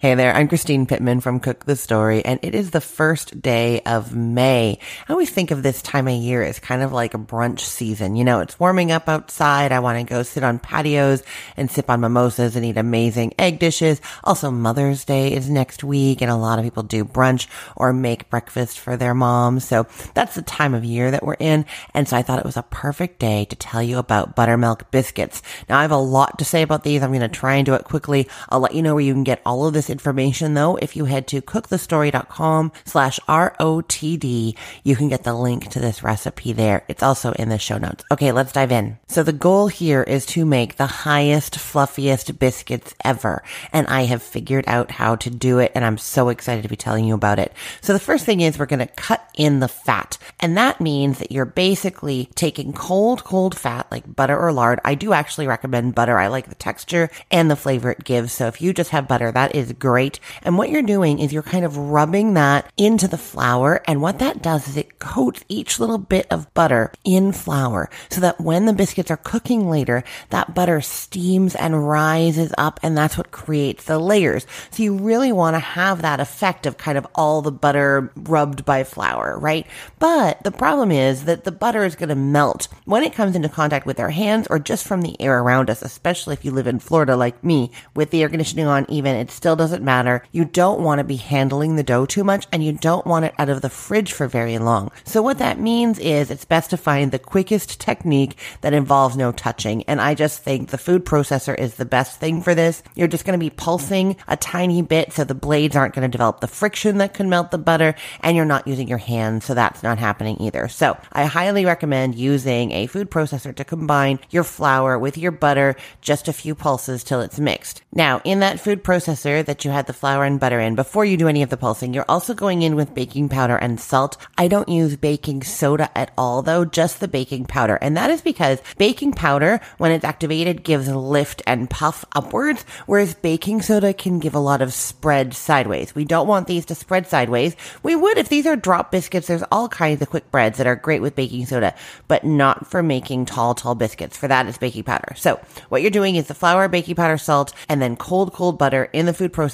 Hey there, I'm Christine Pittman from Cook the Story, and it is the first day of May. I always think of this time of year as kind of like a brunch season. You know, it's warming up outside. I want to go sit on patios and sip on mimosas and eat amazing egg dishes. Also, Mother's Day is next week, and a lot of people do brunch or make breakfast for their moms. So that's the time of year that we're in. And so I thought it was a perfect day to tell you about buttermilk biscuits. Now, I have a lot to say about these. I'm going to try and do it quickly. I'll let you know where you can get all of this information though. If you head to cookthestory.com slash ROTD, you can get the link to this recipe there. It's also in the show notes. Okay, let's dive in. So the goal here is to make the highest, fluffiest biscuits ever. And I have figured out how to do it and I'm so excited to be telling you about it. So the first thing is we're going to cut in the fat. And that means that you're basically taking cold, cold fat like butter or lard. I do actually recommend butter. I like the texture and the flavor it gives. So if you just have butter, that is great. And what you're doing is you're kind of rubbing that into the flour. And what that does is it coats each little bit of butter in flour so that when the biscuits are cooking later, that butter steams and rises up. And that's what creates the layers. So you really want to have that effect of kind of all the butter rubbed by flour, right? But the problem is that the butter is going to melt when it comes into contact with our hands or just from the air around us, especially if you live in Florida like me with the air conditioning on, even it still doesn't matter. You don't want to be handling the dough too much and you don't want it out of the fridge for very long. So what that means is it's best to find the quickest technique that involves no touching. And I just think the food processor is the best thing for this. You're just going to be pulsing a tiny bit so the blades aren't going to develop the friction that can melt the butter and you're not using your hands. So that's not happening either. So I highly recommend using a food processor to combine your flour with your butter, just a few pulses till it's mixed. Now in that food processor that you had the flour and butter in, before you do any of the pulsing, you're also going in with baking powder and salt. I don't use baking soda at all though, just the baking powder. And that is because baking powder, when it's activated, gives lift and puff upwards, whereas baking soda can give a lot of spread sideways. We don't want these to spread sideways. We would if these are drop biscuits. There's all kinds of quick breads that are great with baking soda, but not for making tall, tall biscuits. For that, it's baking powder. So what you're doing is the flour, baking powder, salt, and then cold, cold butter in the food processor,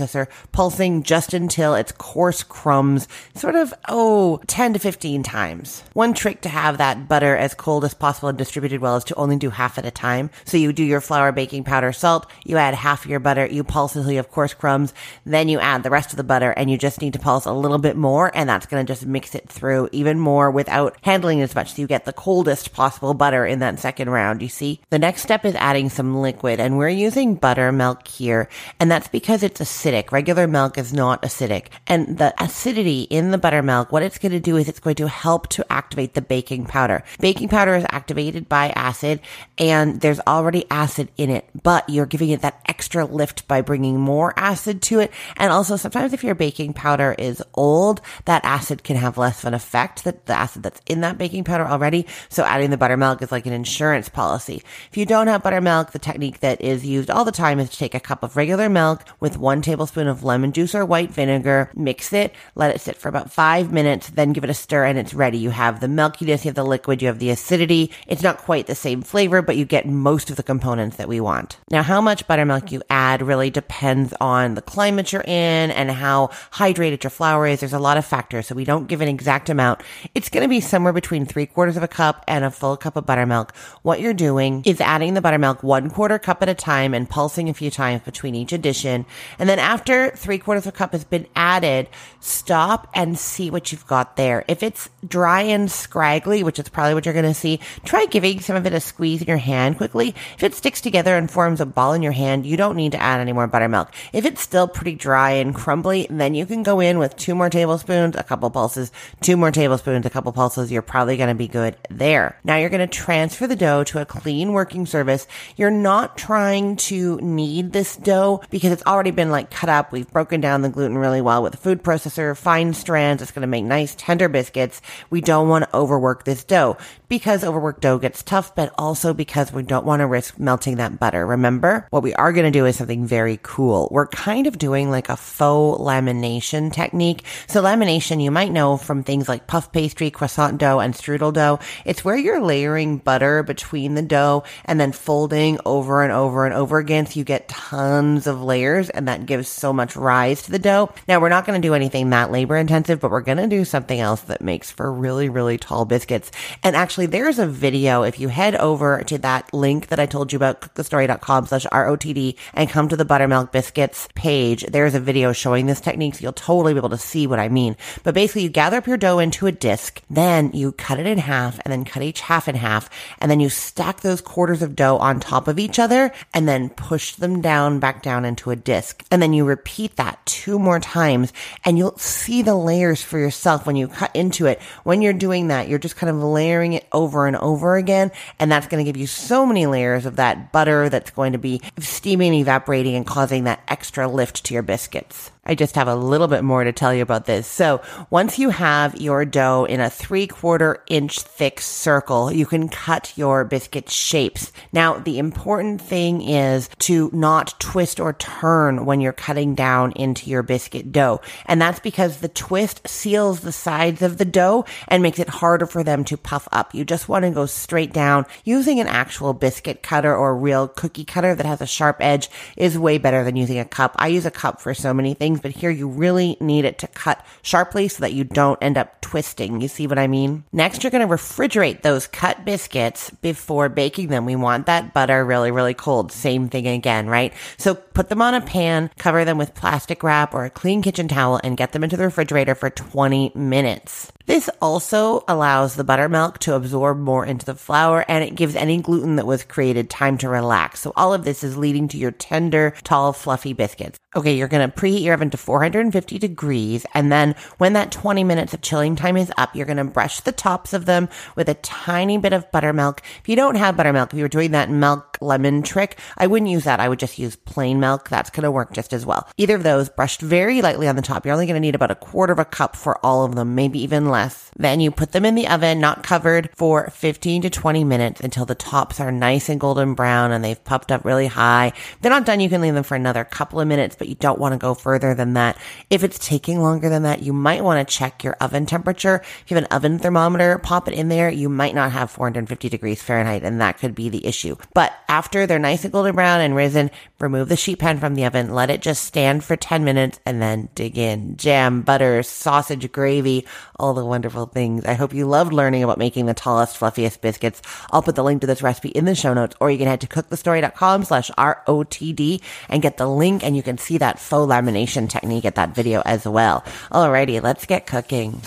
pulsing just until it's coarse crumbs, sort of, oh, 10 to 15 times. One trick to have that butter as cold as possible and distributed well is to only do half at a time. So you do your flour, baking powder, salt, you add half your butter, you pulse until you have coarse crumbs, then you add the rest of the butter and you just need to pulse a little bit more and that's going to just mix it through even more without handling as much. So you get the coldest possible butter in that second round, you see? The next step is adding some liquid and we're using buttermilk here and that's because it's acidic. Regular milk is not acidic. And the acidity in the buttermilk, what it's going to do is it's going to help to activate the baking powder. Baking powder is activated by acid and there's already acid in it, but you're giving it that extra lift by bringing more acid to it. And also sometimes if your baking powder is old, that acid can have less of an effect that the acid that's in that baking powder already. So adding the buttermilk is like an insurance policy. If you don't have buttermilk, the technique that is used all the time is to take a cup of regular milk with one tablespoon of lemon juice or white vinegar, mix it, let it sit for about five minutes, then give it a stir and it's ready. You have the milkiness, you have the liquid, you have the acidity. It's not quite the same flavor, but you get most of the components that we want. Now, how much buttermilk you add really depends on the climate you're in and how hydrated your flour is. There's a lot of factors, so we don't give an exact amount. It's going to be somewhere between three quarters of a cup and a full cup of buttermilk. What you're doing is adding the buttermilk one quarter cup at a time and pulsing a few times between each addition. And then after three quarters of a cup has been added, stop and see what you've got there. If it's dry and scraggly, which is probably what you're going to see, try giving some of it a squeeze in your hand quickly. If it sticks together and forms a ball in your hand, you don't need to add any more buttermilk. If it's still pretty dry and crumbly, then you can go in with two more tablespoons, a couple pulses, two more tablespoons, a couple pulses. You're probably going to be good there. Now you're going to transfer the dough to a clean working surface. You're not trying to knead this dough because it's already been like like cut up. We've broken down the gluten really well with a food processor, fine strands. It's going to make nice tender biscuits. We don't want to overwork this dough because overworked dough gets tough, but also because we don't want to risk melting that butter. Remember, what we are going to do is something very cool. We're kind of doing like a faux lamination technique. So lamination, you might know from things like puff pastry, croissant dough, and strudel dough. It's where you're layering butter between the dough and then folding over and over and over again. So you get tons of layers and that gives so much rise to the dough. Now we're not going to do anything that labor intensive, but we're going to do something else that makes for really, really tall biscuits. And actually there's a video. If you head over to that link that I told you about, cookthestory.com slash ROTD and come to the buttermilk biscuits page, there's a video showing this technique. So you'll totally be able to see what I mean. But basically you gather up your dough into a disc, then you cut it in half and then cut each half in half. And then you stack those quarters of dough on top of each other and then push them down back down into a disc. And then you repeat that two more times and you'll see the layers for yourself when you cut into it. When you're doing that, you're just kind of layering it over and over again. And that's going to give you so many layers of that butter that's going to be steaming, evaporating and causing that extra lift to your biscuits. I just have a little bit more to tell you about this. So once you have your dough in a three quarter inch thick circle, you can cut your biscuit shapes. Now, the important thing is to not twist or turn when you're cutting down into your biscuit dough. And that's because the twist seals the sides of the dough and makes it harder for them to puff up. You just want to go straight down using an actual biscuit cutter or real cookie cutter that has a sharp edge is way better than using a cup. I use a cup for so many things things, but here you really need it to cut sharply so that you don't end up twisting. You see what I mean? Next, you're going to refrigerate those cut biscuits before baking them. We want that butter really, really cold. Same thing again, right? So put them on a pan, cover them with plastic wrap or a clean kitchen towel and get them into the refrigerator for 20 minutes. This also allows the buttermilk to absorb more into the flour and it gives any gluten that was created time to relax. So all of this is leading to your tender, tall, fluffy biscuits. Okay, you're going to preheat your oven to 450 degrees. And then when that 20 minutes of chilling time is up, you're going to brush the tops of them with a tiny bit of buttermilk. If you don't have buttermilk, if you were doing that milk lemon trick, I wouldn't use that. I would just use plain milk. That's going to work just as well. Either of those brushed very lightly on the top. You're only going to need about a quarter of a cup for all of them, maybe even Then you put them in the oven, not covered, for 15 to 20 minutes until the tops are nice and golden brown and they've puffed up really high. If they're not done, you can leave them for another couple of minutes, but you don't want to go further than that. If it's taking longer than that, you might want to check your oven temperature. If you have an oven thermometer, pop it in there. You might not have 450 degrees Fahrenheit and that could be the issue. But after they're nice and golden brown and risen, remove the sheet pan from the oven, let it just stand for 10 minutes and then dig in. Jam, butter, sausage, gravy, all the wonderful things. I hope you loved learning about making the tallest, fluffiest biscuits. I'll put the link to this recipe in the show notes, or you can head to cookthestory.com slash ROTD and get the link and you can see that faux lamination technique at that video as well. Alrighty, let's get cooking.